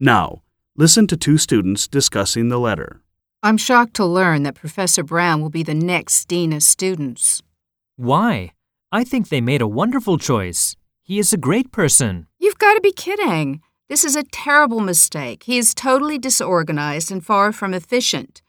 Now, listen to two students discussing the letter. I'm shocked to learn that Professor Brown will be the next dean of students. Why? I think they made a wonderful choice. He is a great person. You've got to be kidding. This is a terrible mistake. He is totally disorganized and far from efficient.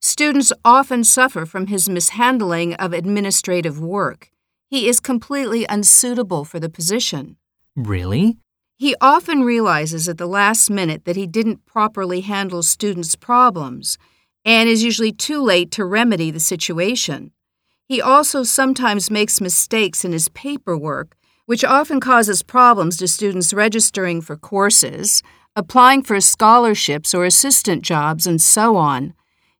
Students often suffer from his mishandling of administrative work. He is completely unsuitable for the position. Really? He often realizes at the last minute that he didn't properly handle students' problems and is usually too late to remedy the situation. He also sometimes makes mistakes in his paperwork, which often causes problems to students registering for courses, applying for scholarships or assistant jobs, and so on.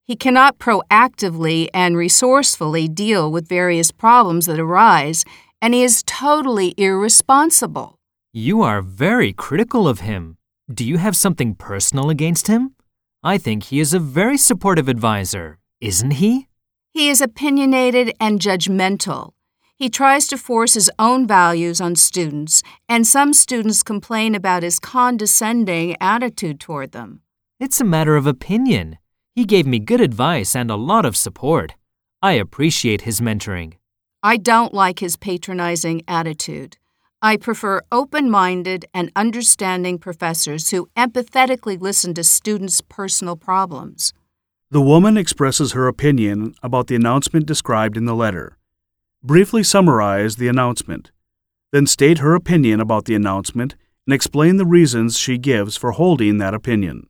He cannot proactively and resourcefully deal with various problems that arise, and he is totally irresponsible. You are very critical of him. Do you have something personal against him? I think he is a very supportive advisor, isn't he? He is opinionated and judgmental. He tries to force his own values on students, and some students complain about his condescending attitude toward them. It's a matter of opinion. He gave me good advice and a lot of support. I appreciate his mentoring. I don't like his patronizing attitude. I prefer open minded and understanding professors who empathetically listen to students' personal problems. The woman expresses her opinion about the announcement described in the letter. Briefly summarize the announcement. Then state her opinion about the announcement and explain the reasons she gives for holding that opinion.